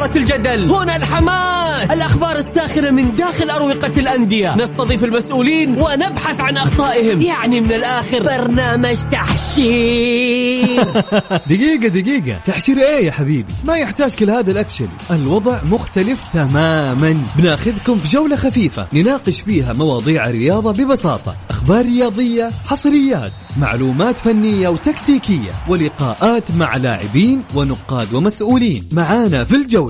إثارة الجدل. هنا الحماس. الأخبار الساخنة من داخل أروقة الأندية. نستضيف المسؤولين. ونبحث عن أخطائهم. يعني من الآخر. برنامج تحشير. دقيقة دقيقة. تحشير إيه يا حبيبي؟ ما يحتاج كل هذا الأكشن. الوضع مختلف تماما. بناخذكم في جولة خفيفة. نناقش فيها مواضيع الرياضة ببساطة. أخبار رياضية حصريات معلومات فنية وتكتيكية ولقاءات مع لاعبين ونقاد ومسؤولين. معانا في الجولة.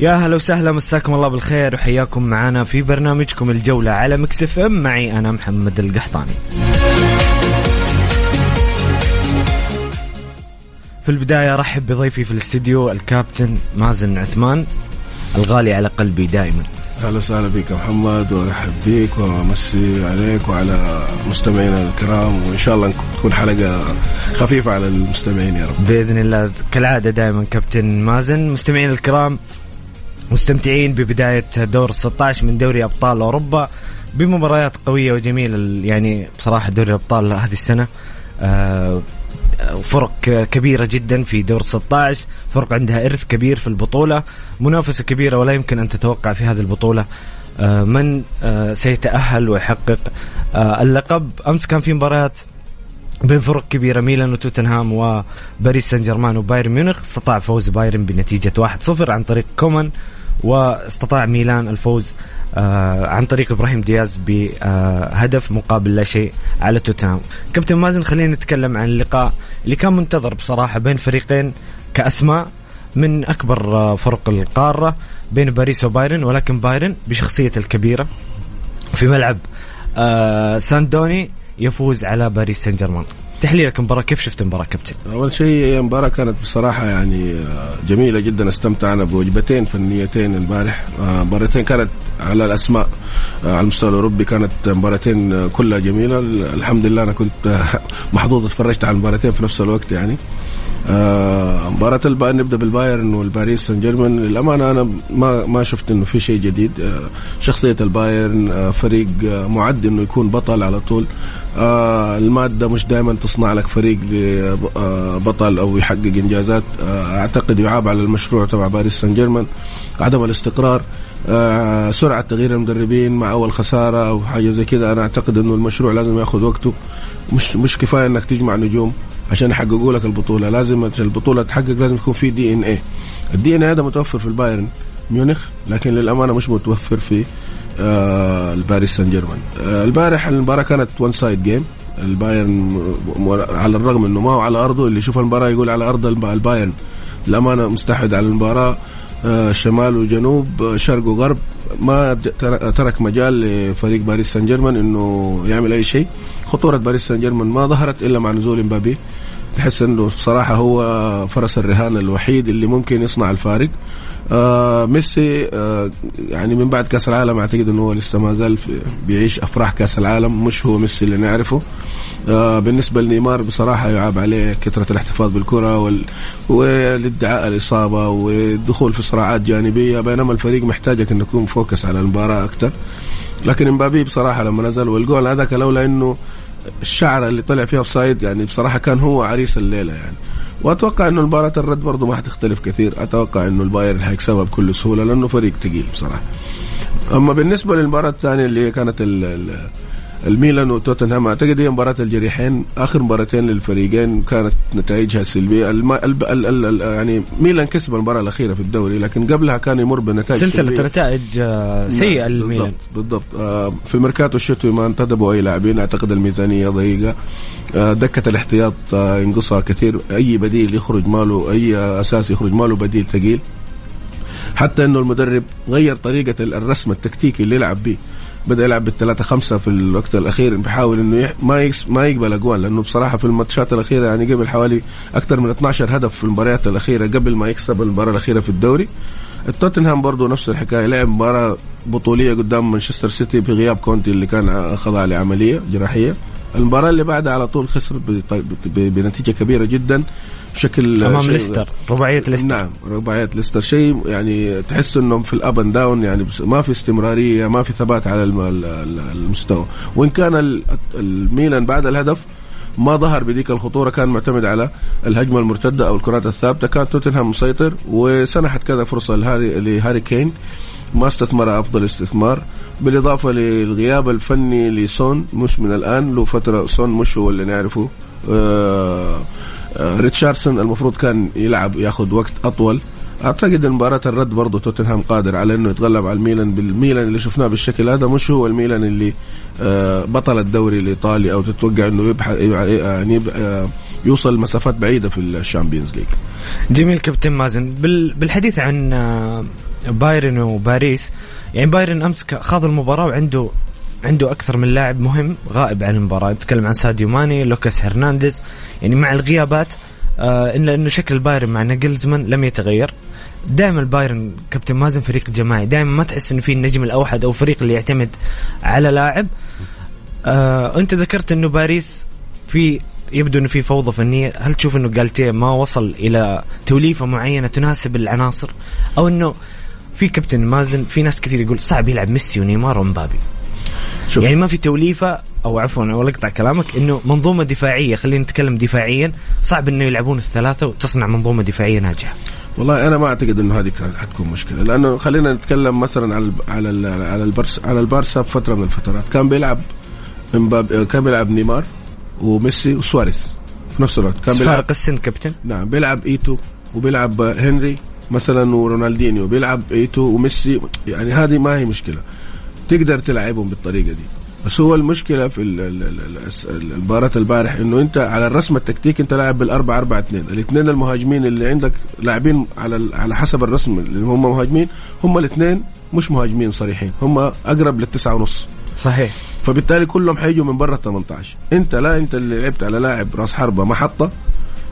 يا هلا وسهلا مساكم الله بالخير وحياكم معنا في برنامجكم الجولة على مكسف ام. معي أنا محمد القحطاني. في البداية رحب بضيفي في الاستديو الكابتن مازن عثمان الغالي على قلبي دائما. أهلا وسهلا بك يا محمد وأرحب بك وأمسي عليك وعلى مستمعينا الكرام وإن شاء الله تكون حلقة خفيفة على المستمعين يا رب. بإذن الله كالعادة دائما كابتن مازن. مستمعين الكرام مستمتعين ببداية دور 16 من دوري أبطال أوروبا بمباريات قوية وجميلة يعني بصراحة دوري الأبطال هذه السنة آه، فرق كبيرة جدا في دور 16 فرق عندها إرث كبير في البطولة منافسة كبيرة ولا يمكن أن تتوقع في هذه البطولة. آه، من آه، سيتأهل ويحقق. اللقب أمس كان في مباريات بين فرق كبيرة ميلان وتوتنهام وباريس سان جيرمان وبايرن ميونخ استطاع فوز بايرن بنتيجة 1-0 عن طريق كومان. واستطاع ميلان الفوز آه عن طريق إبراهيم دياز بهدف مقابل لا شيء على توتنهام. كابتن مازن خلينا نتكلم عن اللقاء اللي كان منتظر بصراحة بين فريقين كأسماء من أكبر آه، فرق القارة بين باريس وبايرن ولكن بايرن بشخصيته الكبيرة في ملعب آه ساندوني يفوز على باريس سان جيرمان. تحليلك المباراه كيف شفت المباراه كابتن؟ أول شيء هي المباراه كانت بصراحة يعني آه، جميلة جدا. استمتعنا بوجبتين فنيتين البارح. آه، مباراتين كانت على الأسماء. آه، على المستوى الأوروبي كانت مباراتين كلها جميلة. الحمد لله أنا كنت محظوظ اتفرجت على المباراتين في نفس الوقت يعني. مباراة البايرن نبدأ بالبايرن والباريس سان جيرمان. للأمانة أنا ما ما شفت إنه في شيء جديد. شخصية البايرن فريق معد إنه يكون بطل على طول. آه المادة مش دائما تصنع لك فريق بطل أو يحقق إنجازات. آه أعتقد يعاب على المشروع تبع باريس سان جيرمان. عدم الاستقرار آه سرعة تغيير المدربين مع أول خسارة أو حاجة زي كذا أنا أعتقد أنه المشروع لازم ياخذ وقته. مش مش كفاية أنك تجمع نجوم. عشان يحققوا لك البطولة. لازم البطولة تحقق لازم يكون في DNA ال DNA هذا متوفر في البايرن ميونخ لكن للأمانة مش متوفر في آه الباريس سان جيرمان. آه البارح المباراة كانت one side game البايرن على الرغم إنه ما هو على أرضه اللي يشوف المباراة يقول على أرض البايرن. الامانه مستحوذ على المباراة. آه شمال وجنوب آه، شرق وغرب. ما ترك مجال لفريق باريس سان جيرمان إنه يعمل أي شيء. خطورة باريس سان جيرمان ما ظهرت إلا مع نزول امبابي تحس إنه بصراحة هو فرس الرهان الوحيد اللي ممكن يصنع الفارق. آه ميسي آه يعني من بعد كأس العالم أعتقد إنه هو لسه ما زال بيعيش أفراح كأس العالم. مش هو ميسي اللي نعرفه. آه بالنسبة لنيمار بصراحة يعاب عليه كثرة الاحتفاظ بالكرة وال... والادعاء الإصابة والدخول في صراعات جانبية بينما الفريق محتاجك إنك تكون focus على المباراة أكثر لكن امبابي بصراحة لما نزل والجول هذاك لولا إنه الشعرة اللي طلع فيها offside يعني بصراحة كان هو عريس الليلة يعني. وأتوقع إنه مباراه الرد برضه ما حتختلف كثير. أتوقع إنه البايرن حيكسبها بكل سهولة لأنه فريق ثقيل بصراحة. أما بالنسبة للمباراة الثانية اللي كانت الميلان وتوتنهام. أعتقد هي مباراة الجريحين. آخر مباراتين للفريقين كانت نتائجها سلبية. الم... ال... ال... ال... يعني ميلان كسب المباراة الأخيرة في الدوري لكن قبلها كان يمر بنتائج سلسلة نتائج آه، نعم، سيئة للميلان. بالضبط. بالضبط آه، في الميركاتو الشتوي ما انتدبوا أي لاعبين. أعتقد الميزانية ضيقة. آه، دكة الاحتياط ينقصها كثير. أي بديل يخرج ماله أي أساس يخرج ماله بديل ثقيل. حتى إنه المدرب غير طريقة الرسم التكتيكي اللي يلعب به بدأ يلعب بالثلاثة خمسة في الوقت الأخير بيحاول إنه يح... ما. ما يقبل أجوال لأنه بصراحة في الماتشات الأخيرة يعني قبل حوالي أكثر من 12 هدف في المباريات الأخيرة قبل ما يكسب المباراة الأخيرة في الدوري التوتنهام برضه نفس الحكاية لعب مباراة بطولية قدام مانشستر سيتي في غياب كونتي اللي كان أخذ عليه عملية جراحية المباراة اللي بعدها على طول خسر بنتيجة كبيرة جدا بشكل أمام ليستر رباعية ليستر. نعم رباعية ليستر. شيء يعني تحس إنهم في ال up and down يعني ما في استمرارية ما في ثبات على المستوى. وإن كان الميلان بعد الهدف ما ظهر بديك الخطورة كان معتمد على الهجمة المرتدة أو الكرات الثابتة. كان توتنهام مسيطر وسنحت كذا فرصة لهاري, لهاري كين. ما استثمر أفضل استثمار. بالإضافة للغياب الفني لسون مش من الآن له فترة سون مش هو اللي نعرفه. آه، ريتشاردسون المفروض كان يلعب ياخذ وقت أطول أعتقد مباراة الرد برضه توتنهام قادر على إنه يتغلب على الميلان بالميلان اللي شفناه بالشكل هذا مش هو الميلان اللي آه، بطل الدوري الإيطالي أو تتوقع إنه يبحث يعني آه، يوصل مسافات بعيدة في ال Champions League. جميل كابتن مازن بالحديث عن بايرن وباريس يعني بايرن أمس خاض المباراة وعنده عنده أكثر من لاعب مهم غائب عن المباراة. نتكلم عن ساديو ماني لوكاس هرنانديز. يعني مع الغيابات آه الا إنه شكل بايرن مع نجلزمان لم يتغير. دائما البايرن كابتن مازن فريق جماعي. دائما ما تحس إنه في النجم الأوحد أو فريق اللي يعتمد على لاعب. آه أنت ذكرت إنه باريس في يبدو إنه في فوضى فنية. هل تشوف إنه جالتيه ما وصل إلى توليفة معينة تناسب العناصر؟ أو إنه في كابتن مازن في ناس كثير يقول صعب يلعب ميسي ونيمار ومبابي. شوف. يعني ما في توليفة أو عفوا أو أقطع كلامك إنه منظومة دفاعية خلينا نتكلم دفاعيا صعب إنه يلعبون الثلاثة وتصنع منظومة دفاعية ناجحة. والله أنا ما أعتقد إنه هذه حتكون مشكلة لأنه خلينا نتكلم مثلا على على على البرس على البارسا بفترة من الفترات. كان بيلعب امبابي كان بيلعب نيمار وميسي وسواريز في نفس الوقت. كان بيلعب فارق السن كابتن؟ نعم بيلعب إيتو وبيلعب هنري مثلا ورونالدينيو بيلعب إيتو وميسي يعني هذه ما هي مشكلة. تقدر تلعبهم بالطريقة دي. بس هو المشكلة في المباراة البارح إنه أنت على الرسم التكتيكي أنت لاعب بالأربعة أربعة اثنين. الاثنين المهاجمين اللي عندك لاعبين على على حسب الرسم اللي هم مهاجمين هم الاثنين مش مهاجمين صريحين هم أقرب للتسعة ونص. صحيح. فبالتالي كلهم حيجوا من برا ال 18 أنت لا أنت اللي لعبت على لاعب راس حربة محطة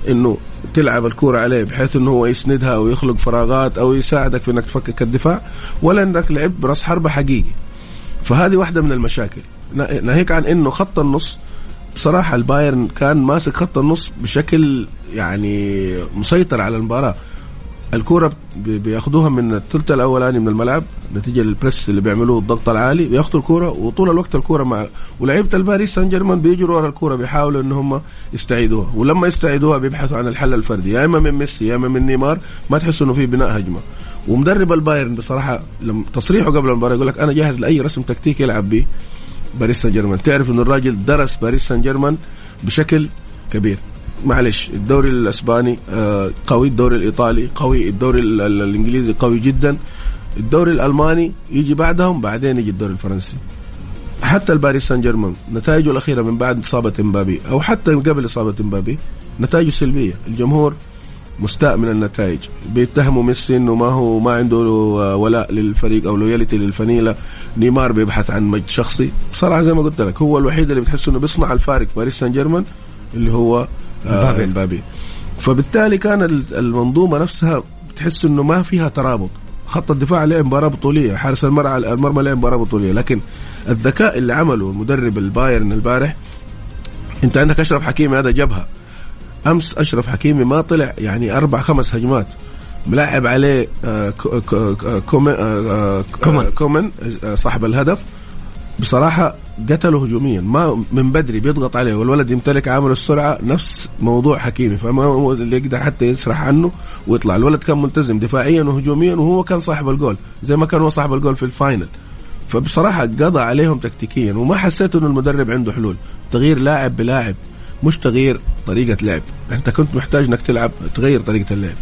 إنه تلعب الكرة عليه بحيث إنه هو يسندها أو يخلق فراغات أو يساعدك في إنك تفكك الدفاع ولا إنك لعب براس حربة حقيقي. فهذه واحدة من المشاكل. ناهيك عن إنه خط النص بصراحة البايرن كان ماسك خط النص بشكل يعني مسيطر على المباراة. الكرة بياخذوها من الثلث الأولاني من الملعب نتيجة لل press اللي بيعملوه الضغط العالي بياخذوا الكرة وطول الوقت الكرة مع ولعيبة الباريس سان جيرمان بيجروا ورا الكرة بيحاولوا إن هم يستعيدوها. ولما يستعيدوها بيبحثوا عن الحل الفردي يا إما من ميسي يا إما من نيمار ما تحسوا إنه في بناء هجمة. ومدرب البايرن بصراحة لما تصريحه قبل المباراة يقول لك أنا جاهز لأي رسم تكتيكي يلعب به باريس سان جيرمان. تعرف إنه الراجل درس باريس سان جيرمان بشكل كبير. معلش الدوري الأسباني آه، قوي الدوري الإيطالي قوي الدوري الإنجليزي قوي جدا. الدوري الألماني يجي بعدهم بعدين يجي الدوري الفرنسي. حتى الباريس سان جيرمان نتائجه الأخيرة من بعد إصابة إمبابي أو حتى قبل إصابة إمبابي نتائجه سلبية. الجمهور مستاء من النتائج. بيتهموا ميسي انه ما هو ما عنده ولاء للفريق أو loyalty للفنيله نيمار بيبحث عن مجد شخصي. بصراحة زي ما قلت لك هو الوحيد اللي بتحس إنه بيصنع الفارق باريس سان جيرمان اللي هو آه مبابي. فبالتالي كان المنظومة نفسها بتحس إنه ما فيها ترابط. خط الدفاع لعب مباراة بطولية حارس المرمى المرمى لعب مباراة بطولية. لكن الذكاء اللي عمله المدرب البايرن البارح أنت عندك أشرف حكيمي هذا جبهة. أمس أشرف حكيمي ما طلع يعني أربع خمس هجمات. ملاعب عليه كومن كومن. صاحب الهدف. بصراحة قتله هجوميا. ما من بدري بيضغط عليه والولد يمتلك عامل السرعة. نفس موضوع حكيمي فما هو اللي يقدر حتى يسرح عنه ويطلع. الولد كان ملتزم دفاعيا وهجوميا وهو كان صاحب الجول زي ما كان هو صاحب الجول في ال final. فبصراحة قضى عليهم تكتيكيا وما حسيت إنه المدرب عنده حلول. تغيير لاعب بلاعب. مش تغيير طريقة لعب. انت كنت محتاج انك تلعب تغير طريقة اللعب.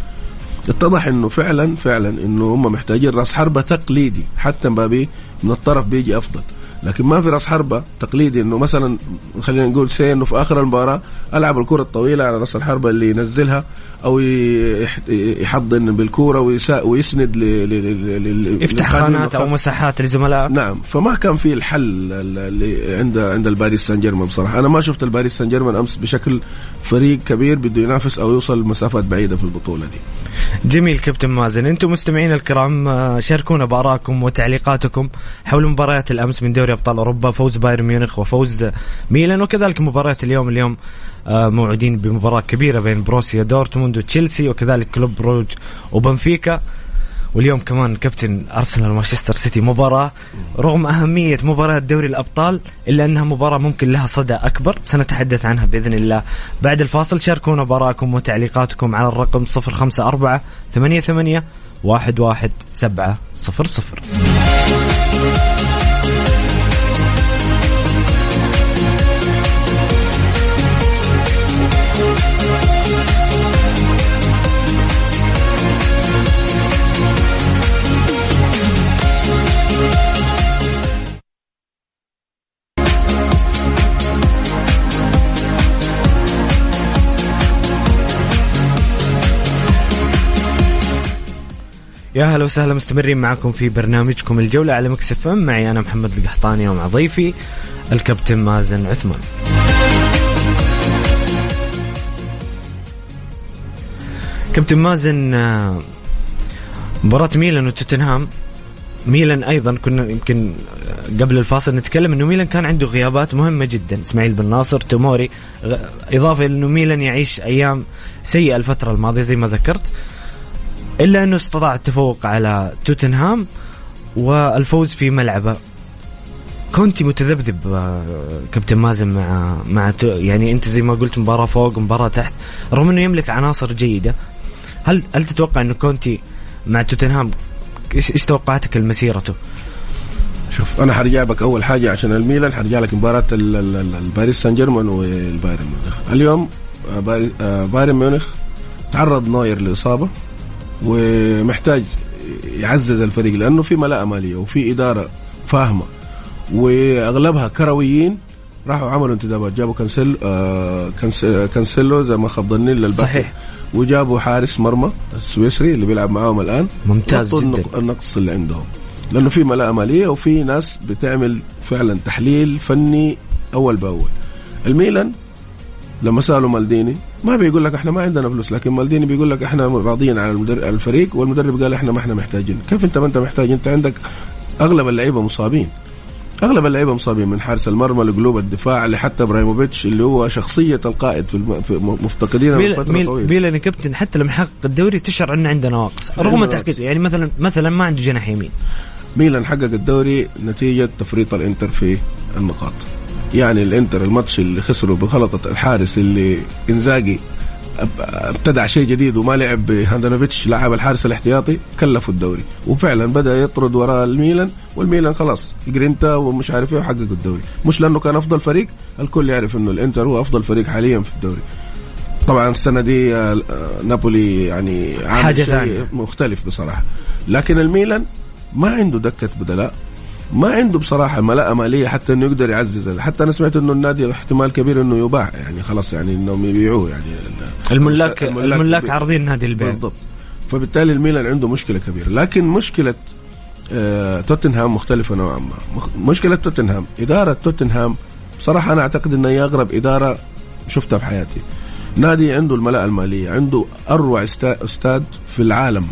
اتضح انه فعلا فعلا انه هم محتاجين راس حربة تقليدي. حتى مبابي من الطرف بيجي أفضل. لكن ما في راس حربة تقليدي إنه مثلا خلينا نقول سي إنه في آخر المباراة ألعب الكرة الطويلة على راس الحربة اللي ينزلها أو يح- يحضن بالكورة ويسند ل يفتح خانات أو مساحات لزملائه نعم فما كان في الحل اللي عند عند الباريس سان جيرمان بصراحة. أنا ما شفت الباريس سان جيرمان أمس بشكل فريق كبير بده ينافس أو يوصل مسافات بعيدة في البطولة دي. جميل كابتن مازن. أنتم مستمعين الكرام آه، شاركونا بآرائكم وتعليقاتكم حول مباريات الأمس من دوري أبطال أوروبا فوز بايرن ميونخ وفوز ميلان وكذلك مباريات اليوم. اليوم آه، موعودين بمباراة كبيرة بين بروسيا دورتموند وتشيلسي وكذلك كلوب بروج وبنفيكا. واليوم كمان كابتن أرسنال ومانشستر سيتي مباراة رغم أهمية مباراة دوري الأبطال إلا أنها مباراة ممكن لها صدى أكبر سنتحدث عنها بإذن الله. بعد الفاصل شاركونا براءكم وتعليقاتكم على الرقم 054 88 11700 يا هلا وسهلا مستمرين معكم في برنامجكم الجولة على Mix FM. معي أنا محمد القحطاني ومع ضيفي الكابتن مازن عثمان. كابتن مازن آه، مباراة ميلان وتوتنهام. ميلان أيضا كنا يمكن قبل الفاصل نتكلم إنه ميلان كان عنده غيابات مهمة جدا. إسماعيل بن ناصر توموري إضافة إنه ميلان يعيش أيام سيئة الفترة الماضية زي ما ذكرت. إلا أنه استطاع التفوق على توتنهام والفوز في ملعبه. كنت متذبذب آه، كابتن مازن مع مع يعني أنت زي ما قلت مباراة فوق مباراه تحت رغم أنه يملك عناصر جيدة هل هل تتوقع انه كونتي مع توتنهام إيش إيش توقعاتك لمسيرته؟ شوف أنا حرجع بك أول حاجة عشان الميلان حرجع لك مباراة الباريس سان جيرمان والبايرن ميونخ. اليوم آه، آه، بايرن ميونخ تعرض نوير لإصابة. ومحتاج يعزز الفريق لأنه في ملاءة مالية وفي إدارة فاهمة. وأغلبها كرويين راحوا عملوا انتدابات. جابوا كانسيل آه كانس- كانسيلو زي ما خاب لل back صحيح. وجابوا حارس مرمى السويسري اللي بيلعب معاهم الآن. ممتاز جدا. النق- النقص اللي عندهم. لأنه في ملاءة مالية وفي ناس بتعمل فعلا تحليل فني أول بأول. الميلان لما سألوا مالديني ما بيقول لك إحنا ما عندنا فلوس لكن مالديني بيقول لك إحنا راضيين على الفريق والمدرب قال إحنا ما إحنا محتاجين. كيف أنت ما أنت محتاج؟ أنت عندك أغلب اللعيبة مصابين. أغلب اللعيبة مصابين من حارس المرمى لقلوب الدفاع لحتى إبراهيموفيتش اللي هو شخصية القائد في, الم... في مفتقدينه من فترة ميل طويلة. ميلان يا كابتن حتى لما حقق الدوري تشعر إنه عنده نواقص رغم تحقيقه. يعني مثلا مثلا ما عنده جناح يمين. ميلان حقق الدوري نتيجة تفريط الإنتر في النقاط. يعني الانتر الماتش اللي خسروا بغلطة الحارس اللي إنزاجي ابتدع شيء جديد وما لعب بهاندانوفيتش لاعب الحارس الاحتياطي كلفوا الدوري. وفعلا بدأ يطرد وراء الميلان والميلان خلاص جرينتا ومش عارف إيه وحققوا الدوري. مش لأنه كان أفضل فريق الكل يعرف إنه الإنتر هو أفضل فريق حاليا في الدوري. طبعا السنة دي آه، نابولي يعني عامل حاجة شيء. مختلف بصراحة. لكن الميلان ما عنده دكة بدلاء. ما عنده بصراحة ملاءة مالية حتى إنه يقدر يعزز حتى أنا سمعت إنه النادي احتمال كبير إنه يباع يعني خلاص يعني إنهم يبيعوه يعني الملاك الملاك الملاك عارضين نادي البيع. بالضبط. فبالتالي الميلان عنده مشكلة كبيرة. لكن مشكلة آه توتنهام مختلفة نوعا ما. مشكلة توتنهام. إدارة توتنهام بصراحة أنا أعتقد إنها هي أغرب إدارة شفتها في حياتي نادي عنده الملاءة المالية عنده أروع استا- استاد في العالم.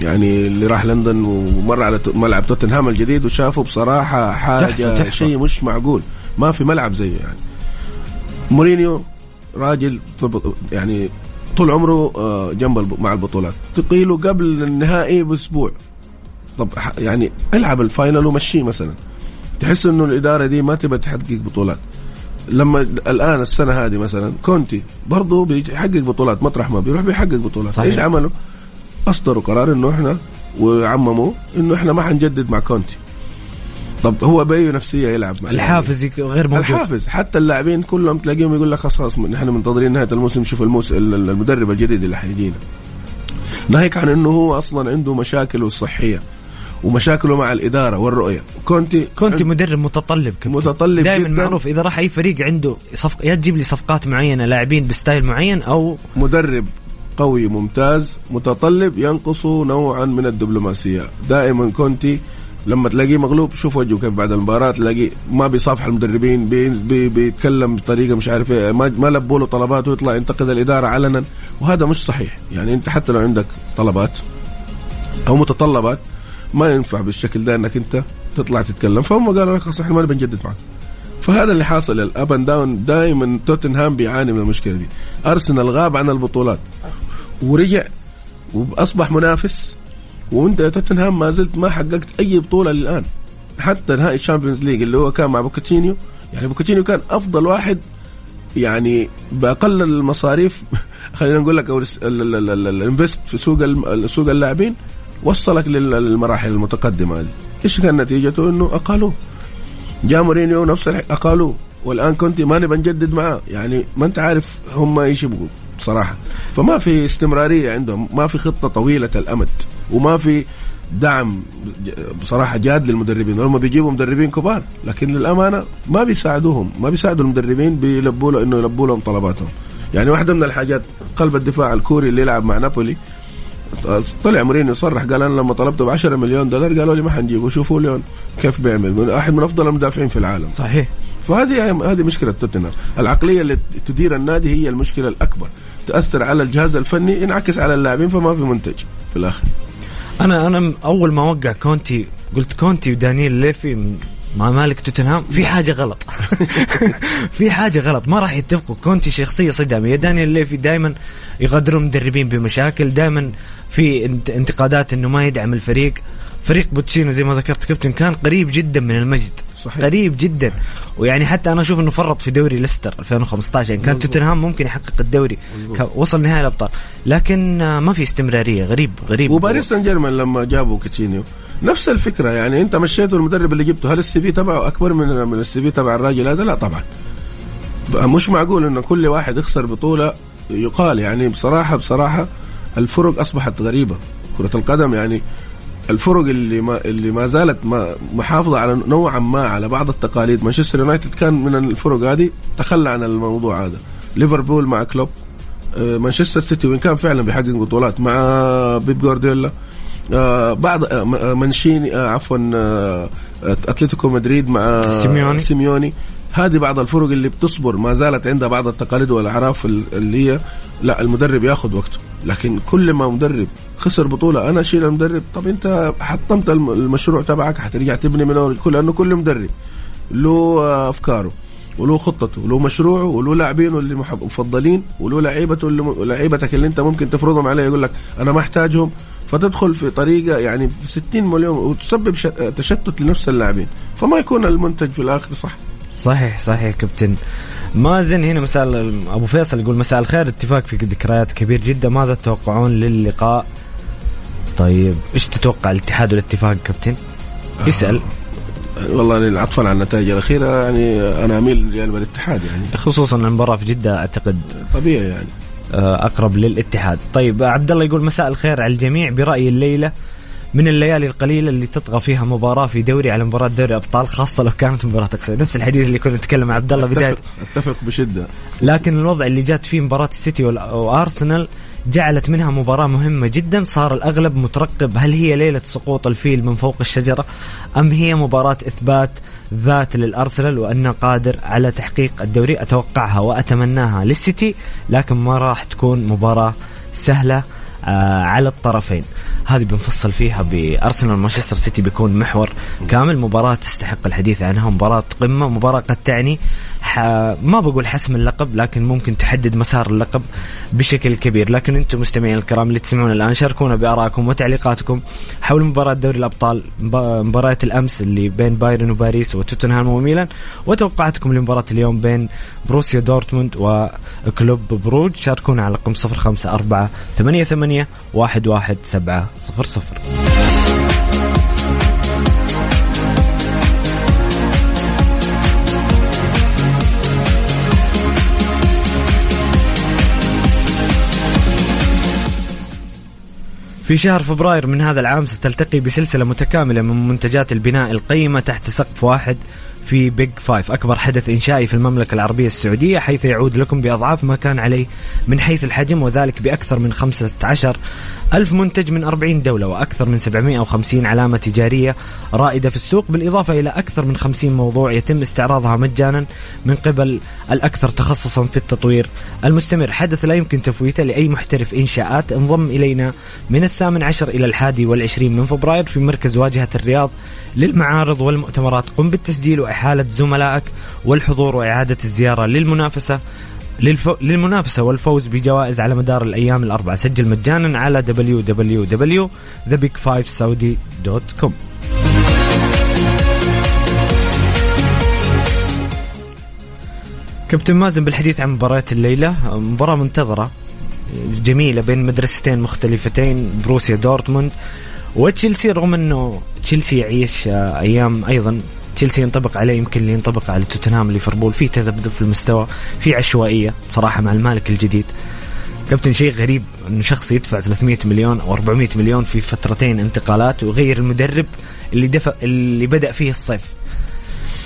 يعني اللي راح لندن ومر على ملعب توتنهام الجديد وشافه بصراحة حاجة. شيء مش معقول. ما في ملعب زيه يعني. مورينيو راجل يعني طول عمره آه، جنب مع البطولات. تقيله قبل النهائي بأسبوع. طب يعني العب ال final ومشيه مثلا. تحس إنه الإدارة دي ما تبى تحقق بطولات. لما الآن السنة هذه مثلا كونتي برضه بيحقق بطولات مطرح ما بيروح بيحقق بطولات. صحيح. إيش عملوا؟ اصدروا قرار إنه إحنا وعمموا إنه إحنا ما حنجدد مع كونتي. طب هو بأي نفسية يلعب مع الحافز يك- غير موجود. الحافز. حتى اللاعبين كلهم تلاقيهم يقول لك خلاص نحن منتظرين نهاية الموسم نشوف الموس ال- المدرب الجديد اللي حيجينا. ناهيك عن إنه هو أصلا عنده مشاكله الصحية ومشاكله مع الإدارة والرؤية. كونتي كنت مدرب متطلب كابتن. متطلب دائما. معروف إذا راح أي فريق عنده صفق يا تجيب لي صفقات معينة لاعبين ب style معين أو مدرب قوي ممتاز متطلب ينقص نوعا من الدبلوماسية. دائما كونتي لما تلاقيه مغلوب شوف وجهه كيف بعد المباراة تلاقيه ما بيصافح المدربين بي بي بيتكلم بطريقة مش عارف إيه ما, ما لبوا له طلبات ويطلع ينتقد الإدارة علنا. وهذا مش صحيح. يعني أنت حتى لو عندك طلبات أو متطلبات ما ينفع بالشكل ده إنك أنت تطلع تتكلم. فهم قالوا لك خلاص إحنا ما نبي نجدد معك فهذا اللي حاصل ال up and down. دائما توتنهام بيعاني من المشكلة دي. أرسنال غاب عن البطولات. ورجع وأصبح منافس. وأنت توتنهام ما زلت ما حققت أي بطولة للآن. حتى نهائي ال Champions League اللي هو كان مع بوكاتينيو يعني بوكاتينيو كان أفضل واحد يعني بأقل المصاريف. خلينا نقول لك أو ال invest في سوق سوق اللاعبين. وصلك لل- للمراحل المتقدمة هذه. إيش كان نتيجته؟ إنه أقالوه. جاء مورينيو نفس أقالوه. والآن كنت ما نبى نجدد معاه. يعني ما أنت عارف هم إيش يبغوا بصراحة. فما في استمرارية عندهم ما في خطة طويلة الأمد وما في دعم بصراحة جاد للمدربين. هم بيجيبوا مدربين كبار لكن للأمانة ما بيساعدوهم ما بيساعدوا المدربين بيلبوا له إنه يلبوا لهم طلباتهم. يعني واحدة من الحاجات قلب الدفاع الكوري اللي يلعب مع نابولي طلع مورينيو صرح قال أنا لما طلبته ب 10 مليون دولار قالوا لي ما حنجيبه شوفوا اليوم كيف بيعمل. من واحد من أفضل المدافعين في العالم. صحيح. فهذه هذه مشكلة توتنهام. العقلية اللي تدير النادي هي المشكلة الأكبر. تأثر على الجهاز الفني ينعكس على اللاعبين فما في منتج في الآخر. أنا أنا أول ما وقع كونتي قلت كونتي ودانيال ليفي مع مالك توتنهام في حاجة غلط. في حاجة غلط. ما راح يتفقوا. كونتي شخصية صداميه دانيال ليفي دائما يغادرون المدربين بمشاكل دائما في انت- انتقادات إنه ما يدعم الفريق. فريق بوتشيتينو زي ما ذكرت كابتن كان قريب جدا من المجد. صحيح. قريب جدا. ويعني حتى أنا أشوف إنه فرط في دوري ليستر 2015 يعني كان. توتنهام ممكن يحقق الدوري وصل نهائي الأبطال. لكن آه، ما في استمرارية غريب غريب. وباريس سان جيرمان لما جابوا بوتشيتينو نفس الفكرة يعني أنت مشيته المدرب اللي جبته هل ال CV تبعه أكبر من من ال CV تبع الراجل هذا؟ لا طبعا. مش معقول إنه كل واحد يخسر بطولة يقال يعني بصراحة بصراحة الفرق أصبحت غريبة. كرة القدم يعني الفرق اللي ما اللي ما زالت ما محافظة على نوعا ما على بعض التقاليد. مانشستر يونايتد كان من الفرق هذه. تخلى عن الموضوع هذا. ليفربول مع كلوب. آه، مانشستر سيتي وين كان فعلا بيحقق بطولات مع بيب جوارديولا. آه، بعض آه، منشيني عفوا أتلتيكو مدريد مع سيميوني. سيميوني. هذه بعض الفرق اللي بتصبر. ما زالت عندها بعض التقاليد والأعراف ال- اللي هي لا المدرب ياخذ وقته. لكن كل ما مدرب خسر بطولة أنا أشيل المدرب. طب أنت حطمت الم- المشروع تبعك حترجع تبني من أول كل لأنه كل مدرب له أفكاره وله خطته وله مشروعه وله لاعبينه اللي مفضلين وله لعيبته اللي لعيبتك اللي أنت ممكن تفرضهم عليه. يقول لك أنا ما أحتاجهم. فتدخل في طريقة يعني في 60 مليون وتسبب تشتت لنفس اللاعبين. فما يكون المنتج في الآخر صح. صحيح صحيح كابتن. مازن هنا مساء أبو فيصل يقول مساء الخير. اتفاق في ذكريات كبير جدا. ماذا تتوقعون للقاء؟ طيب إيش تتوقع الاتحاد والاتفاق كابتن؟ يسال والله يعني عطفا على النتائج الأخيرة. يعني أنا أميل ريال الاتحاد يعني. خصوصا المباراه في جدة أعتقد طبيعي يعني. آه، أقرب للاتحاد. طيب عبد الله يقول مساء الخير على الجميع. برأيي الليلة من الليالي القليلة اللي تطغى فيها مباراة في دوري على مباراة دوري أبطال خاصة لو كانت مباراة تقصير. نفس الحديث اللي كنا نتكلم مع عبد الله بداية. أتفق, اتفق بشدة. لكن الوضع اللي جات فيه مباراة السيتي وأرسنال جعلت منها مباراة مهمة جدا. صار الأغلب مترقب هل هي ليلة سقوط الفيل من فوق الشجرة أم هي مباراة إثبات ذات للأرسنال وأنه قادر على تحقيق الدوري؟ أتوقعها وأتمناها للسيتي لكن ما راح تكون مباراة سهلة آه على الطرفين. هذه بنفصل فيها بأرسنال مانشستر سيتي بيكون محور كامل مباراة تستحق الحديث عنها مباراة قمة مباراة قد تعني. ما بقول حسم اللقب لكن ممكن تحدد مسار اللقب بشكل كبير لكن أنتم مستمعين الكرام اللي تسمعون الآن شاركونا بآرائكم وتعليقاتكم حول مباراة دوري الأبطال مب- مباراة الأمس اللي بين بايرن وباريس وتوتنهام وميلان وتوقعاتكم لمباراة اليوم بين بروسيا دورتموند وكلوب بروج. شاركونا على رقم 054 88 11700 في شهر فبراير من هذا العام ستلتقي بسلسلة متكاملة من منتجات البناء القيمة تحت سقف واحد في بيج فايف أكبر حدث إنشائي في المملكة العربية السعودية حيث يعود لكم بأضعاف ما كان عليه من حيث الحجم وذلك بأكثر من 15 ألف منتج من 40 دولة وأكثر من 750 علامة تجارية رائدة في السوق بالإضافة إلى أكثر من 50 موضوع يتم استعراضها مجانا من قبل الأكثر تخصصا في التطوير المستمر. حدث لا يمكن تفويته لأي محترف إنشاءات. انضم إلينا من الثامن عشر إلى الحادي والعشرين من فبراير في مركز واجهة الرياض للمعارض والمؤتمرات. قم بالتسجيل وإحالة زملائك والحضور وإعادة الزيارة للمنافسة. للفو... للمنافسة والفوز بجوائز على مدار الأيام الأربعة. سجل مجانا على www.thebig5saudi.com كابتن مازن بالحديث عن مباراة الليلة مباراة منتظرة جميلة بين مدرستين مختلفتين بروسيا دورتموند وتشيلسي رغم إنه تشيلسي يعيش آه، أيام أيضا تشيلسي ينطبق عليه يمكن اللي ينطبق على توتنهام ليفربول. في تذبذب في المستوى في عشوائية صراحة مع المالك الجديد. كابتن شيء غريب انه شخص يدفع 300 مليون أو 400 مليون في فترتين انتقالات ويغير المدرب اللي دفع اللي بدأ فيه الصيف.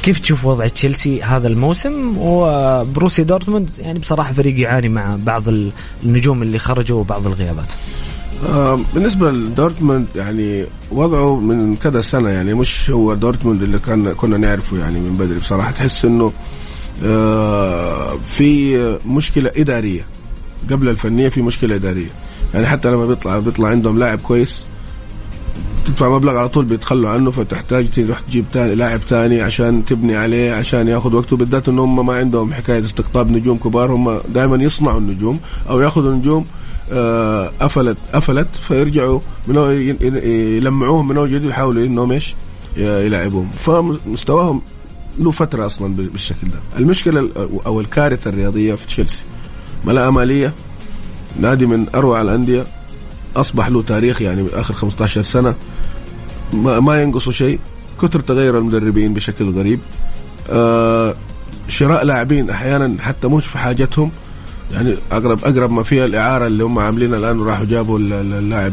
كيف تشوف وضع تشيلسي هذا الموسم؟ وبروسيا دورتموند يعني بصراحة فريق يعاني مع بعض النجوم اللي خرجوا وبعض الغيابات. بالنسبة لدورتموند يعني وضعه من كذا سنة يعني مش هو دورتموند اللي كان كنا نعرفه يعني من بدري. بصراحة تحس إنه آه، في مشكلة إدارية. قبل الفنية في مشكلة إدارية. يعني حتى لما بيطلع بيطلع عندهم لاعب كويس تدفع مبلغ على طول بيتخلوا عنه فتحتاج تروح تجيب تاني لاعب ثاني عشان تبني عليه عشان ياخذ وقته. بالذات انه هم ما عندهم حكاية استقطاب نجوم كبار. هم دائما يصنعوا النجوم أو ياخذوا نجوم آه، قفلت قفلت فيرجعوا يلمعوهم من جديد ويحاولوا إنهم إيش؟ يلعبوهم فمستواهم له فترة أصلا بالشكل ده. المشكلة أو الكارثة الرياضية في تشيلسي. ملاءة مالية نادي من أروع الأندية أصبح له تاريخ يعني آخر 15 سنة. ما, ما ينقصوا شيء. كثر تغير المدربين بشكل غريب. آه شراء لاعبين أحيانا حتى مش في حاجتهم. يعني اقرب أقرب ما فيها الإعارة اللي هم عاملينها الآن راحوا جابوا اللاعب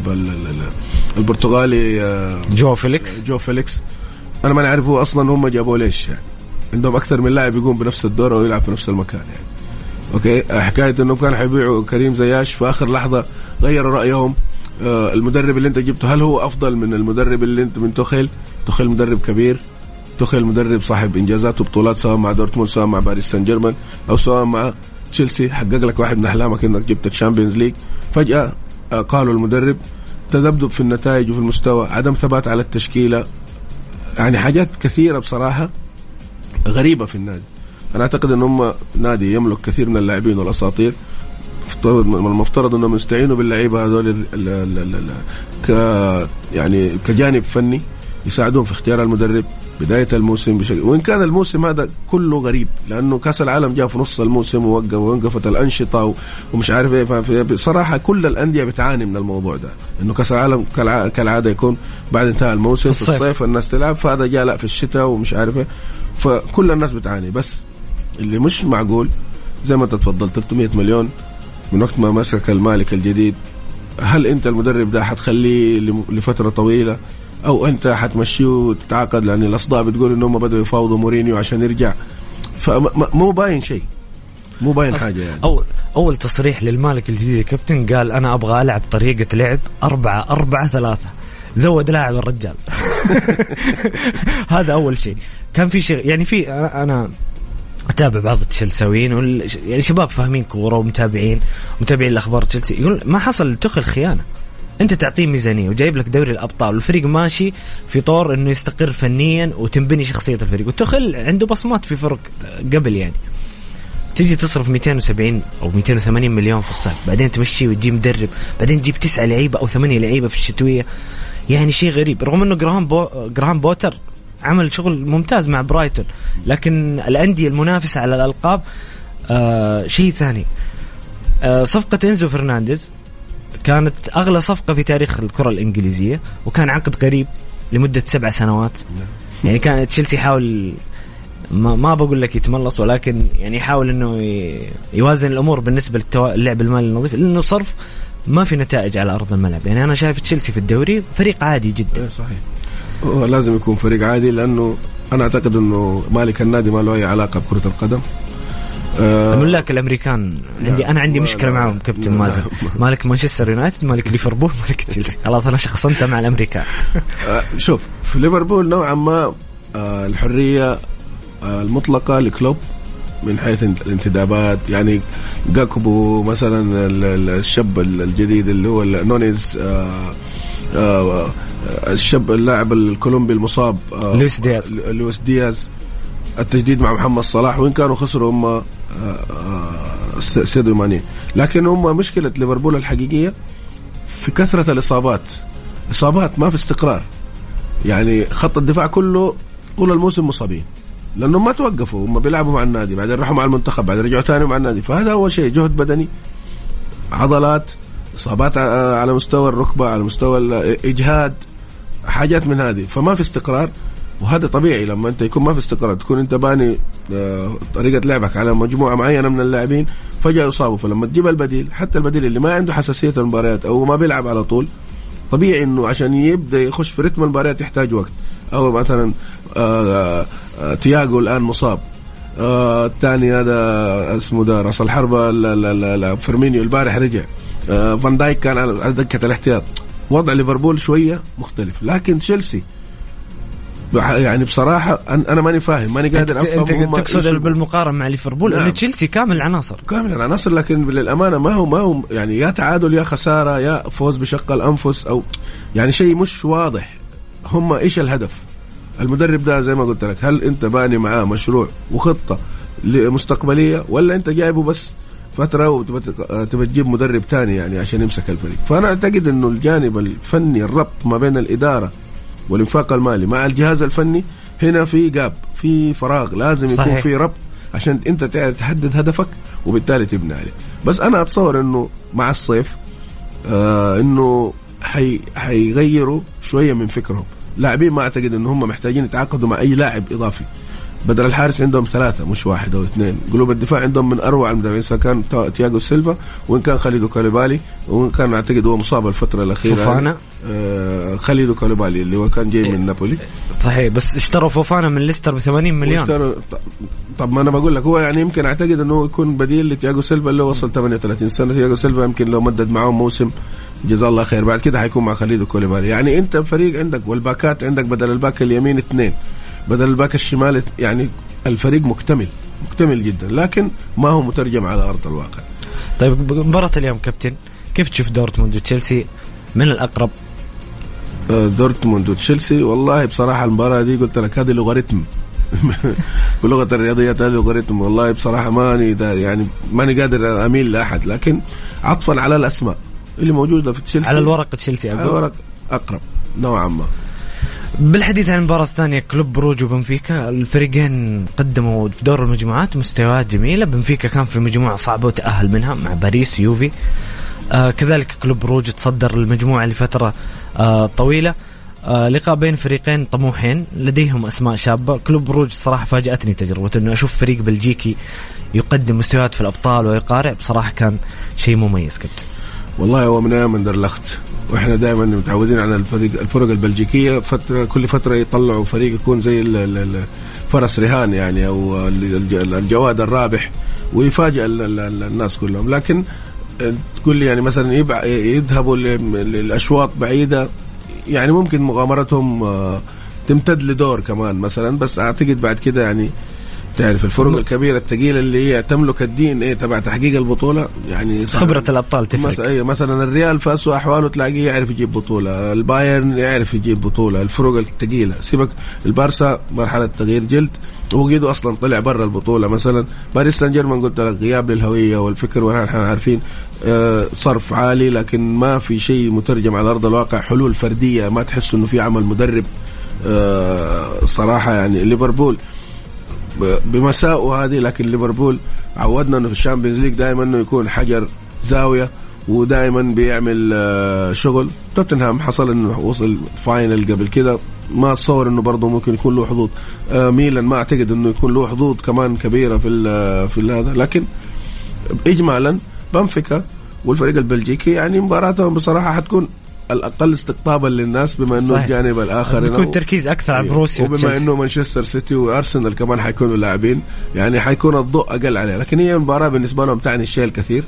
البرتغالي آه، جواو فيليكس. جواو فيليكس. أنا ما نعرف هو أصلا هم جابوه ليش يعني. عندهم أكثر من لاعب يقوم بنفس الدور أو يلعب في نفس المكان يعني. okay؟ حكاية انهم كانوا حيبيعوا كريم زياش في آخر لحظة غيروا رأيهم. آه المدرب اللي أنت جبته هل هو أفضل من المدرب اللي انت من توخيل؟ توخيل مدرب كبير. توخيل مدرب صاحب إنجازات وبطولات سواء مع دورتموند سواء مع باريس سان جيرمان أو سواء مع تشيلسي حقق لك واحد من أحلامك إنك جبت ال Champions League. فجأة آه، قالوا المدرب تذبذب في النتائج وفي المستوى عدم ثبات على التشكيلة. يعني حاجات كثيرة بصراحة غريبة في النادي. أنا أعتقد إن هم نادي يملك كثير من اللاعبين والأساطير. المفترض إنهم يستعينوا باللعيبة هذول ك يعني كجانب فني يساعدون في اختيار المدرب. بداية الموسم بشكل وإن كان الموسم هذا كله غريب لأنه كأس العالم جاء في نص الموسم ووقف ووقفت الأنشطة ومش عارف إيه بصراحة كل الأندية بتعاني من الموضوع ده إنه كأس العالم كالعادة يكون بعد انتهاء الموسم في الصيف. الناس تلعب فهذا جاء لا في الشتاء ومش عارف إيه فكل الناس بتعاني. بس اللي مش معقول زي ما أنت تفضلت 300 مليون من وقت ما مسك المالك الجديد هل أنت المدرب ده حتخليه لفترة طويلة؟ أو أنت حتمشيه وتتعاقد لأن الاصداء بتقول إنهم بدأوا يفاوضوا مورينيو عشان يرجع. فمو باين شيء. مو باين حاجة يعني. اول أول تصريح للمالك الجديد يا كابتن قال أنا أبغى ألعب طريقة لعب أربعة أربعة ثلاثة. زود لاعب الرجال. هذا أول شيء. كان في شيء يعني في أنا أتابع بعض التشيلساويين يعني شباب فاهمين كورة ومتابعين متابعين الأخبار تشيلسي. يقول ما حصل تخل خيانه أنت تعطيه ميزانية وجايب لك دوري الأبطال والفريق ماشي في طور إنه يستقر فنيا وتنبني شخصية الفريق. وتخل عنده بصمات في فرق قبل يعني. تجي تصرف 270 أو 280 مليون في الصيف بعدين تمشي وتجيب مدرب بعدين تجيب تسعة لعيبة أو ثمانية لعيبة في الشتوية. يعني شيء غريب رغم إنه جراهام بو جراهام بوتر عمل شغل ممتاز مع برايتون لكن الأندية المنافسة على الألقاب آه شيء ثاني. آه صفقة إنزو فرنانديز كانت أغلى صفقة في تاريخ الكرة الإنجليزية وكان عقد غريب لمدة سبع سنوات. يعني كان تشيلسي يحاول ما, ما بقول لك يتملص ولكن يعني يحاول إنه يوازن الأمور بالنسبة للعب المالي النظيف لأنه صرف ما في نتائج على أرض الملعب. يعني أنا شايف تشيلسي في الدوري فريق عادي جدا. إيه صحيح. هو لازم يكون فريق عادي لأنه أنا أعتقد إنه مالك النادي ما له أي علاقة بكرة القدم. آه الملاك الأمريكان. عندي أنا عندي مشكلة لا معهم كابتن مازن. مالك مانشستر يونايتد مالك ليفربول مالك تشيلسي. خلاص أنا شخصنتها مع الامريكان آه شوف في ليفربول نوعا ما آه الحرية آه المطلقة لكلوب من حيث الانتدابات. يعني جاكبو مثلا الشاب الجديد اللي هو نونيز آه آه الشاب اللاعب الكولومبي المصاب آه لويس دياز. لويس دياز. التجديد مع محمد صلاح وين كانوا خسروا هم ساديو ماني لكن هم مشكلة ليفربول الحقيقية في كثرة الإصابات. إصابات ما في استقرار. يعني خط الدفاع كله طول الموسم مصابين. لأنهم ما توقفوا هم بيلعبوا مع النادي بعدين راحوا مع المنتخب بعدين رجعوا ثاني مع النادي. فهذا أول شيء جهد بدني عضلات إصابات على مستوى الركبة على مستوى الاجهاد حاجات من هذه. فما في استقرار. وهذا طبيعي لما انت يكون ما في استقرار تكون انت باني طريقة لعبك على مجموعة معينة من اللاعبين فجأة يصابوا. فلما تجيب البديل حتى البديل اللي ما عنده حساسية المباريات أو ما بيلعب على طول طبيعي إنه عشان يبدأ يخش في رتم المباريات يحتاج وقت. أو مثلا آآ آآ تياجو الآن مصاب. الثاني هذا اسمه ده راس الحربه فيرمينيو البارح رجع. فان دايك كان على دكة الاحتياط. وضع ليفربول شوية مختلف. لكن تشيلسي يعني بصراحة أنا ماني فاهم ماني قادر أفهم أنت تقصد بالمقارنة مع ليفربول نعم. تشيلسي كامل العناصر كامل العناصر لكن للأمانة ما هو ما هو يعني يا تعادل يا خسارة يا فوز بشق الأنفس أو يعني شيء مش واضح. هم إيش الهدف؟ المدرب ده زي ما قلت لك هل أنت باني معاه مشروع وخطة مستقبلية ولا أنت جايبه بس فترة وتبى تجيب مدرب ثاني يعني عشان يمسك الفريق؟ فأنا أعتقد إنه الجانب الفني الربط ما بين الإدارة والإنفاق المالي. مع الجهاز الفني هنا في جاب في فراغ لازم صحيح. يكون في ربط عشان انت تحدد هدفك وبالتالي تبني عليه. بس أنا أتصور إنه مع الصيف آه إنه حي حيغيروا شوية من فكرهم. لاعبين ما أعتقد ان هم محتاجين يتعاقدوا مع أي لاعب إضافي. بدل الحارس عندهم ثلاثة مش واحد أو اثنين. قلوب الدفاع عندهم من أروع المدافعين سواء كان تياغو سيلفا وإن كان كاليدو كوليبالي وإن كان أعتقد هو مصاب الفترة الأخيرة. فوفانا؟ آه كاليدو كوليبالي اللي هو كان جاي من نابولي. صحيح بس اشتروا فوفانا من ليستر ب 80 مليون اشتروا طب ما أنا بقول لك هو يعني يمكن أعتقد أنه يكون بديل لتياغو سيلفا اللي وصل 38 سنة. تياغو سيلفا يمكن لو مدد معهم موسم جزاه الله خير. بعد كده حيكون مع كاليدو كوليبالي. يعني أنت فريق عندك والباكات عندك بدل ال back اليمين اثنين. بدل ال back الشمال يعني الفريق مكتمل مكتمل جدا لكن ما هو مترجم على أرض الواقع. طيب مباراة اليوم كابتن كيف تشوف دورتموند وتشيلسي؟ من الأقرب؟ دورتموند وتشيلسي والله بصراحة المباراة دي قلت لك هذه لوغاريتم. بلغة الرياضيات هذه لوغاريتم والله بصراحة ماني يعني ماني قادر أميل لأحد لكن عطفا على الأسماء اللي موجودة في تشيلسي. على الورق تشيلسي على الورق أقرب نوعا ما. بالحديث عن المباراة الثانية كلوب بروج وبنفيكا الفريقين قدموا في دور المجموعات مستويات جميلة بنفيكا كان في مجموعة صعبة وتأهل منها مع باريس يوفي. آه كذلك كلوب بروج تصدر المجموعة لفترة آه طويلة. آه لقاء بين فريقين طموحين لديهم أسماء شابة. كلوب بروج صراحة فاجأتني تجربة إنه أشوف فريق بلجيكي يقدم مستويات في الأبطال ويقارع بصراحة كان شيء مميز كابتن والله هو من أيام اندرلخت وإحنا دائما متعودين على الفريق الفرق البلجيكية. فتره كل فترة يطلعوا فريق يكون زي فرس رهان يعني أو الجواد الرابح ويفاجئ الناس كلهم. لكن تقول لي يعني مثلا يذهبوا للأشواط بعيدة يعني ممكن مغامرتهم تمتد لدور كمان مثلا. بس أعتقد بعد كده يعني تعرف الفرق؟ الكبيرة الثقيله اللي هي تملك الدين إيه تبع تحقيق البطولة. يعني خبرة الأبطال تفرق. مثلا, أيه مثلا الريال في اسوء أحواله تلاقيه يعرف يجيب بطولة. البايرن يعرف يجيب بطولة. الفرق الثقيله سيبك البارسا مرحلة تغيير جلد وقيدو أصلا طلع برا البطولة. مثلا باريس سان جيرمان قلت لك غياب للهوية والفكر ونحن عارفين آه صرف عالي لكن ما في شيء مترجم على أرض الواقع. حلول فردية ما تحس إنه في عمل مدرب. آه صراحة يعني ليفربول. بمساوئه هذه لكن ليفربول عودنا إنه في ال Champions League دائما إنه يكون حجر زاوية ودائما بيعمل شغل. توتنهام حصل إنه وصل final قبل كده. ما أتصور إنه برضه ممكن يكون له حظوظ. ميلان ما أعتقد إنه يكون له حظوظ كمان كبيرة في ال في هذا لكن اجمالا بنفيكا والفريق البلجيكي يعني مباراتهم بصراحة حتكون الأقل استقطابا للناس بما إنه صحيح. الجانب الآخر بيكون هنا- تركيز أكثر على أيوه. بروسيا وبما وتشيلسي. إنه مانشستر سيتي وأرسنال كمان حيكونوا لاعبين يعني حيكون الضوء أقل عليه لكن هي مباراة بالنسبة لهم تعني الشيء الكثير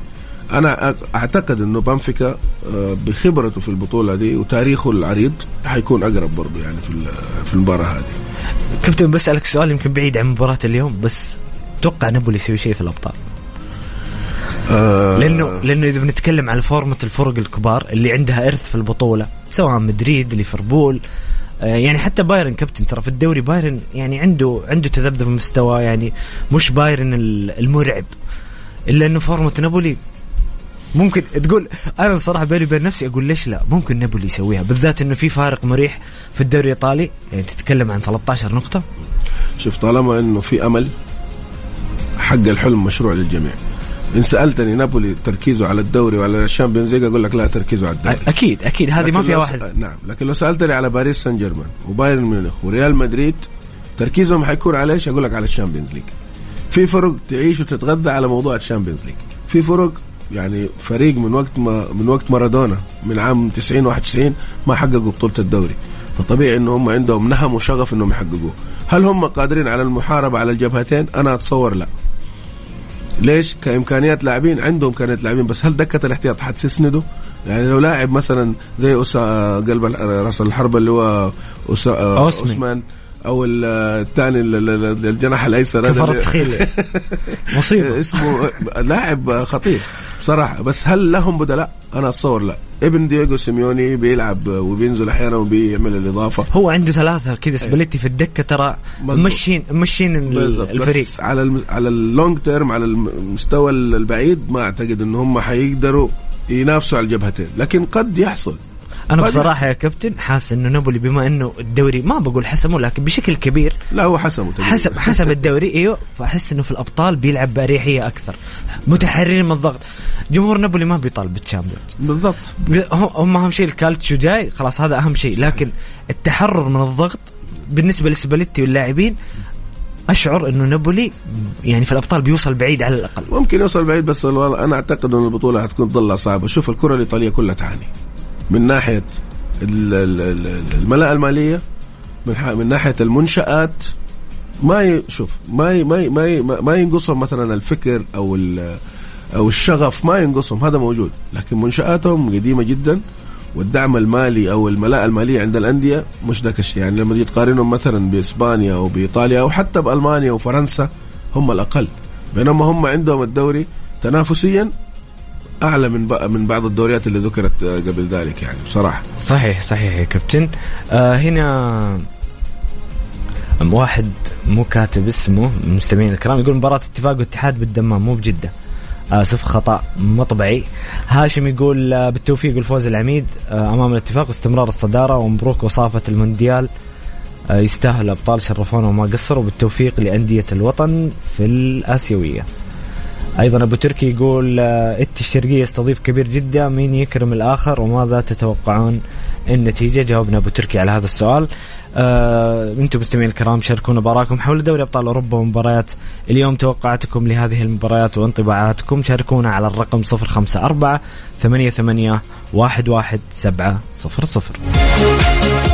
أنا أعتقد إنه بنفيكا آه، بخبرته في البطولة دي وتاريخه العريض حيكون أقرب برضه يعني في في المباراة هذه كابتن بسألك سؤال يمكن بعيد عن مباراة اليوم بس توقع نابولي يسوي شيء في الأبطال آه، لأنه لأنه إذا بنتكلم على فورمة الفرق الكبار اللي عندها إرث في البطولة سواء مدريد ليفربول آه، يعني حتى بايرن كابتن ترى في الدوري بايرن يعني عنده عنده تذبذب مستوى يعني مش بايرن ال- المرعب. إلا إنه فورمة نابولي ممكن تقول أنا الصراحه بيني وبين نفسي أقول ليش لا؟ ممكن نابولي يسويها بالذات إنه في فارق مريح في الدوري الإيطالي. يعني تتكلم عن 13 نقطة. شوف طالما إنه في أمل حق الحلم مشروع للجميع. إن سألتني نابولي تركيزه على الدوري وعلى ال Champions League أقول لك لا تركيزه على الدوري أكيد أكيد هذه ما فيها واحد س- نعم لكن لو سألتني على باريس سان جيرمان وبايرن ميونخ وريال مدريد تركيزهم حيكون على إيش؟ أقول لك على ال Champions League. في فرق تعيش وتتغذى على موضوع ال Champions League. في فرق يعني فريق من وقت ما من وقت مارادونا من عام 90 91 ما حققوا بطولة الدوري. فطبيعي إن هم عندهم نهم وشغف إنهم يحققوه. هل هم قادرين على المحاربة على الجبهتين؟ أنا أتصور لا. ليش؟ كإمكانيات لاعبين عندهم إمكانيات لاعبين بس هل دكة الاحتياط حتسنده؟ يعني لو لاعب مثلا زي أسا قلب رأس الحربة اللي هو أسا أوسمان. أو ال- الثاني ال- ال- الجناح الأيسر هذا كفاراتسخيليا مصيبة. اسمه لاعب خطير بصراحة. بس هل لهم بدلاء؟ أنا أتصور لا. ابن دييغو سيميوني بيلعب وبينزل أحيانا وبيعمل الإضافة. هو عنده ثلاثة كذا سباليتي في الدكة ترى. machine machine الفريق بس على الم... على ال long term على المستوى البعيد ما أعتقد إن هم حيقدروا ينافسوا على الجبهتين. لكن قد يحصل. أنا بصراحة يا كابتن حاسس إنه نابولي بما إنه الدوري ما بقول حسمه لكن بشكل كبير لا هو حسمه تقريباً. حسب حسب الدوري إيوه. فأحس إنه في الأبطال بيلعب بأريحية أكثر متحررين من الضغط. جمهور نابولي ما بيطالب بال Champions بالضبط. هم هم أهم شيء الكالتشو جاي خلاص هذا أهم شيء. لكن التحرر من الضغط بالنسبة لسباليتي واللاعبين أشعر إنه نابولي يعني في الأبطال بيوصل بعيد على الأقل. ممكن يوصل بعيد بس أنا أعتقد ان البطولة حتكون ضلها صعبة. شوف الكرة الإيطالية كلها تعاني. من ناحية ال- ال- ال- الملاءة المالية من من ناحية المنشآت ما. شوف ما ي... ما ي... ما, ي... ما ينقصهم مثلا الفكر أو. أو الشغف ما ينقصهم هذا موجود لكن منشآتهم قديمة جدا والدعم المالي أو الملاءة المالية عند الأندية مش ذاك الشيء يعني لما تيجي تقارنهم مثلا بإسبانيا أو بإيطاليا أو حتى بألمانيا وفرنسا هم الأقل بينما هم عندهم الدوري تنافسيا أعلى من. من بعض الدوريات اللي ذكرت آه، قبل ذلك يعني بصراحة. صحيح صحيح يا كابتن. آه هنا واحد مو كاتب اسمه المستمعين الكرام يقول مباراة اتفاق واتحاد بالدمام مو بجدة. آسف خطأ مطبعي هاشم يقول آه، بالتوفيق والفوز العميد آه، أمام الاتفاق واستمرار الصدارة ومبروك وصافة المونديال. آه، يستاهل الأبطال شرفونا وما قصروا. بالتوفيق لأندية الوطن في الآسيوية. أيضا أبو تركي يقول آه، إت الشرقية يستضيف كبير جدا مين يكرم الآخر وماذا تتوقعون النتيجة؟ جاوبنا أبو تركي على هذا السؤال. آه، أنتم مستمعين الكرام شاركونا براكم حول دوري أبطال أوروبا ومباريات اليوم توقعاتكم لهذه المباريات وانطباعاتكم. شاركونا على الرقم 054 88 11700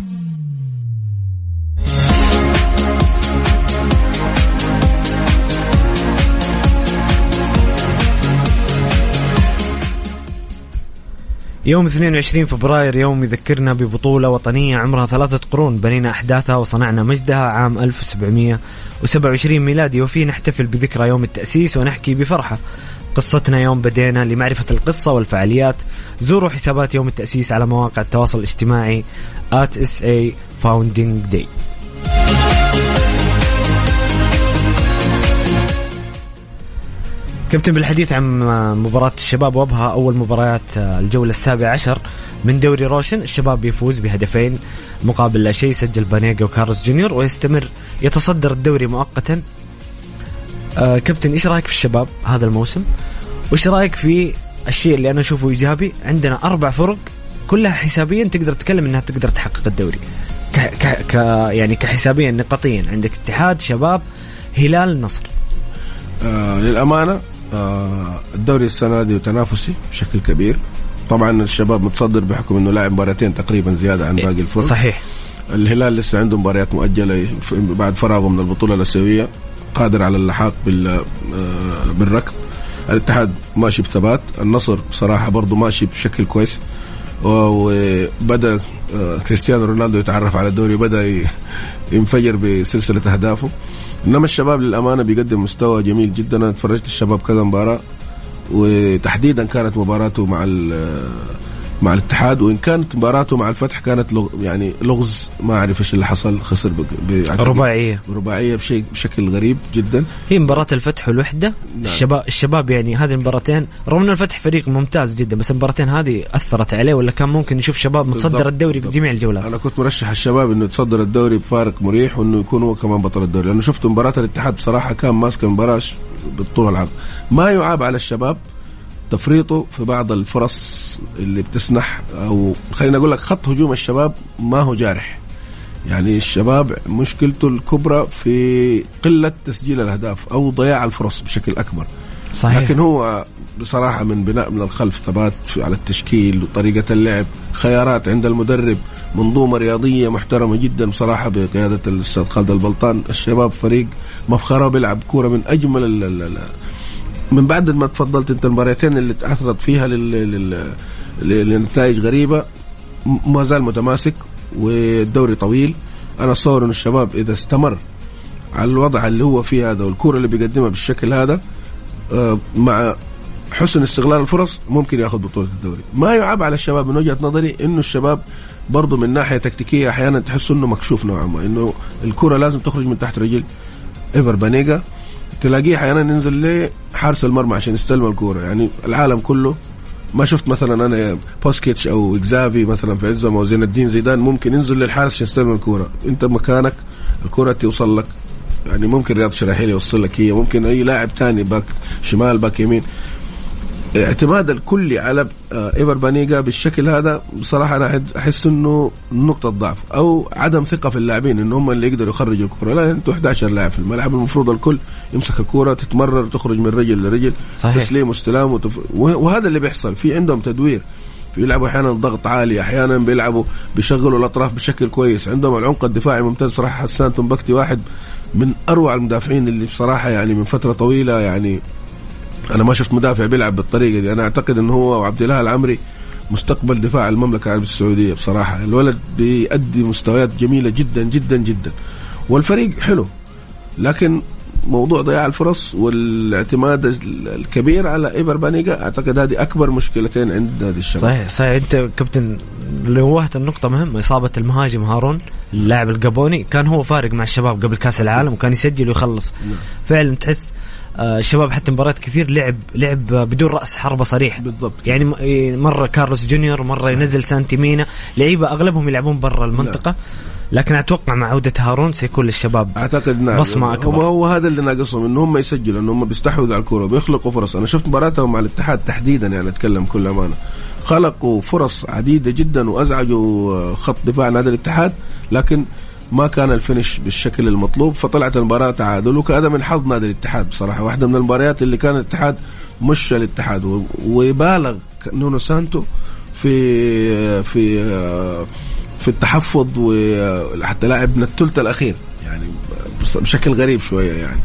يوم 22 فبراير يوم يذكرنا ببطولة وطنية عمرها ثلاثة قرون بنينا أحداثها وصنعنا مجدها عام 1727 ميلادي وفيه نحتفل بذكرى يوم التأسيس ونحكي بفرحة. قصتنا يوم بدينا لمعرفة القصة والفعاليات. زوروا حسابات يوم التأسيس على مواقع التواصل الاجتماعي at SA Founding Day. كابتن بالحديث عن مباراة الشباب وابها أول مباريات الجولة السابعة عشر من دوري روشن. الشباب بيفوز بهدفين مقابل لا شيء سجل بانيجا وكارلوس جونيور ويستمر يتصدر الدوري مؤقتا. آه كابتن إيش رأيك في الشباب هذا الموسم؟ وإيش رأيك في الشيء اللي أنا أشوفه إيجابي؟ عندنا أربع فرق كلها حسابيا تقدر تتكلم إنها تقدر تحقق الدوري. ك- ك ك يعني كحسابيا نقطيا. عندك اتحاد شباب هلال نصر. آه للأمانة الدوري السنة دي تنافسي بشكل كبير. طبعا الشباب متصدر بحكم إنه لاعب مباراتين تقريبا زيادة عن باقي الفرق. صحيح. الهلال لسه عنده مباريات مؤجلة بعد فراغه من البطولة الأسيوية. قادر على اللحاق بال آه، بالركض الاتحاد ماشي بثبات. النصر بصراحة برضه ماشي بشكل كويس. وبدأ آه، كريستيانو رونالدو يتعرف على الدوري وبدأ ينفجر بسلسلة أهدافه. إنما الشباب للأمانة بيقدم مستوى جميل جدا. أنا تفرجت الشباب كذا مباراة وتحديدا كانت مباراته مع مع الاتحاد وإن كانت مباراته مع الفتح كانت لغ يعني لغز. ما أعرف إيش اللي حصل خسر رباعية. رباعية بشيء بشكل غريب جدا. هي مباراة الفتح والوحدة. نعم. الشباب الشباب يعني هذه المباراتين رغم إن الفتح فريق ممتاز جدا بس المباراتين هذه أثرت عليه ولا كان ممكن نشوف شباب متصدر الدوري بجميع الجولات. أنا كنت مرشح الشباب إنه يتصدر الدوري بفارق مريح وإنه يكون هو كمان بطل الدوري. لأنه شفت مباراة الاتحاد بصراحة كان ماسك المباراة بالطول العرض. ما يعاب على الشباب تفريطه في بعض الفرص اللي بتسنح أو خلينا أقول لك خط هجوم الشباب ما هو جارح. يعني الشباب مشكلته الكبرى في قلة تسجيل الأهداف أو ضياع الفرص بشكل أكبر. صحيح. لكن هو بصراحة من بناء من الخلف ثبات على التشكيل وطريقة اللعب خيارات عند المدرب منظومة رياضية محترمة جدا بصراحة بقيادة الأستاذ خالد البلطان. الشباب فريق مفخرة بيلعب كورة من أجمل من بعد ما تفضلت انت المباراتين اللي تعثرت فيها لنتائج غريبة ما زال متماسك والدوري طويل. أنا اتصور إن الشباب إذا استمر على الوضع اللي هو فيه هذا والكوره اللي بيقدمها بالشكل هذا آه، مع حسن استغلال الفرص ممكن ياخذ بطولة الدوري. ما يعاب على الشباب من وجهة نظري إنه الشباب برضه من ناحية تكتيكية أحيانا تحس إنه مكشوف نوعا ما إنه الكرة لازم تخرج من تحت رجل إيفر بانيجا. تلاقيه أحيانا ينزل لحارس المرمى عشان يستلم الكورة. يعني العالم كله ما شفت مثلا أنا بوسكيتس أو إكزافي مثلا في عزهم أو زين الدين زيدان ممكن ينزل للحارس عشان يستلم الكورة. أنت مكانك الكورة توصل لك. يعني ممكن رياض شراحيلي يوصل لك هي. ممكن أي لاعب ثاني back شمال back يمين. اعتماد الكلي على آه، إيفر بانيجا بالشكل هذا بصراحة أنا أحس إنه نقطة ضعف أو عدم ثقة في اللاعبين إن هم اللي يقدروا يخرجوا الكره لا أنتوا 11 لاعب في الملعب المفروض الكل يمسك الكره تتمرر تخرج من رجل لرجل صحيح. تسليم واستلام وتف... وهذا اللي بيحصل. في عندهم تدوير بيلعبوا أحيانا ضغط عالي أحيانا بيلعبوا بيشغلوا الأطراف بشكل كويس. عندهم العمق الدفاعي ممتاز صراحة حسان تنبكتي واحد من أروع المدافعين اللي بصراحة يعني من فترة طويلة يعني أنا ما شفت مدافع بيلعب بالطريقة دي. أنا أعتقد إنه هو وعبد الله العمري مستقبل دفاع المملكة العربية السعودية بصراحة. الولد بيأدي مستويات جميلة جدا جدا جدا. والفريق حلو لكن موضوع ضياع الفرص والاعتماد الكبير على إيفر بانيجا أعتقد هذه أكبر مشكلتين عند نادي الشباب. صحيح صحيح. أنت كابتن نوهت النقطة مهمة إصابة المهاجم هارون اللاعب الجابوني كان هو فارق مع الشباب قبل كأس العالم وكان يسجل ويخلص. نعم. فعلا تحس الشباب آه، حتى مباريات كثير لعب لعب بدون رأس حربة صريح. بالضبط. يعني إيه، مرة كارلوس جونيور مرة صحيح. ينزل سانتي مينا. لعيبة أغلبهم يلعبون برا المنطقة. لا. لكن أتوقع مع عودة هارون سيكون للشباب أعتقد نعم. بصمة أكبر. هو, هو هذا اللي ناقصهم إن هم يسجلوا إن هم بيستحوذوا على الكورة وبيخلقوا فرص. أنا شفت مباراتهم مع الاتحاد تحديدا يعني أتكلم كل أمانة. خلقوا فرص عديدة جدا وأزعجوا آه، خط دفاع نادي الاتحاد. لكن ما كان ال finish بالشكل المطلوب فطلعت المباراة تعادل. وكان من حظ نادي الاتحاد بصراحة واحدة من المباريات اللي كان الاتحاد مش الاتحاد. ويبالغ نونو سانتو في في في التحفظ وحتى لاعب من الثلث الأخير يعني بشكل غريب شوية يعني.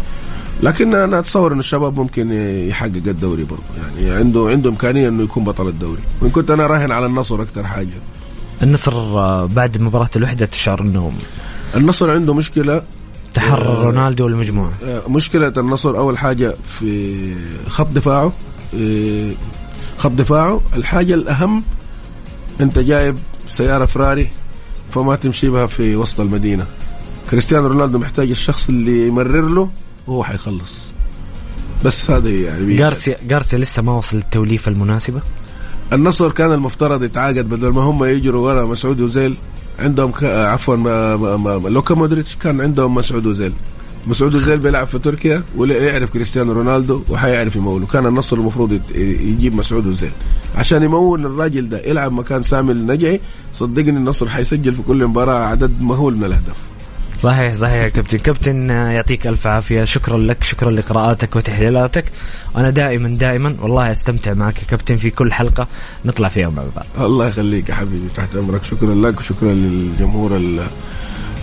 لكن أنا أتصور ان الشباب ممكن يحقق الدوري برضه. يعني عنده عنده إمكانية إنه يكون بطل الدوري. وإن كنت أنا راهن على النصر أكثر حاجة. النصر بعد مباراه الوحدة تشعر انه النصر عنده مشكلة تحرر آه رونالدو والمجموعة. آه مشكلة النصر أول حاجة في خط دفاعه آه خط دفاعه. الحاجة الأهم أنت جايب سيارة فراري فما تمشي بها في وسط المدينة. كريستيانو رونالدو محتاج الشخص اللي يمرر له وهو حيخلص. بس هذا يعني جارسيا جارسيا لسه ما وصل التوليفه المناسبة؟ النصر كان المفترض يتعاقد بدل ما هم يجروا ورا مسعود اوزيل. عندهم ك... عفوا ما... ما... ما... لوكا مودريتش كان عندهم مسعود اوزيل مسعود اوزيل بيلعب في تركيا ولا يعرف كريستيانو رونالدو وحيعرف يموله. كان النصر المفروض يت- يجيب مسعود اوزيل عشان يمول الراجل ده يلعب مكان سامي النجعي صدقني النصر حيسجل في كل مباراة عدد مهول من الاهداف صحيح صحيح يا كابتن. كابتن آه، يعطيك ألف عافية. شكرا لك شكرا لقراءاتك وتحليلاتك. وأنا دائما دائما والله أستمتع معك يا كابتن في كل حلقة. نطلع فيها مع بعض. الله يخليك يا حبيبي تحت أمرك. شكرا لك وشكرا للجمهور ال-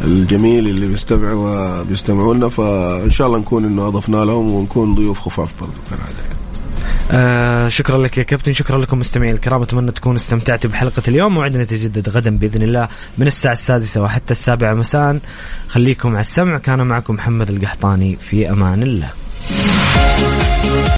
الجميل اللي بيستمع وبيستمعوا لنا فإن شاء الله نكون إنه أضفنا لهم ونكون ضيوف خفاف برضو كالعادة. آه شكرا لك يا كابتن شكرا لكم مستمعين الكرام أتمنى تكونوا استمتعتوا بحلقة اليوم موعدنا يتجدد غدا بإذن الله من الساعة السادسة وحتى السابعة مساء. خليكم على السمع كان معكم محمد القحطاني في أمان الله.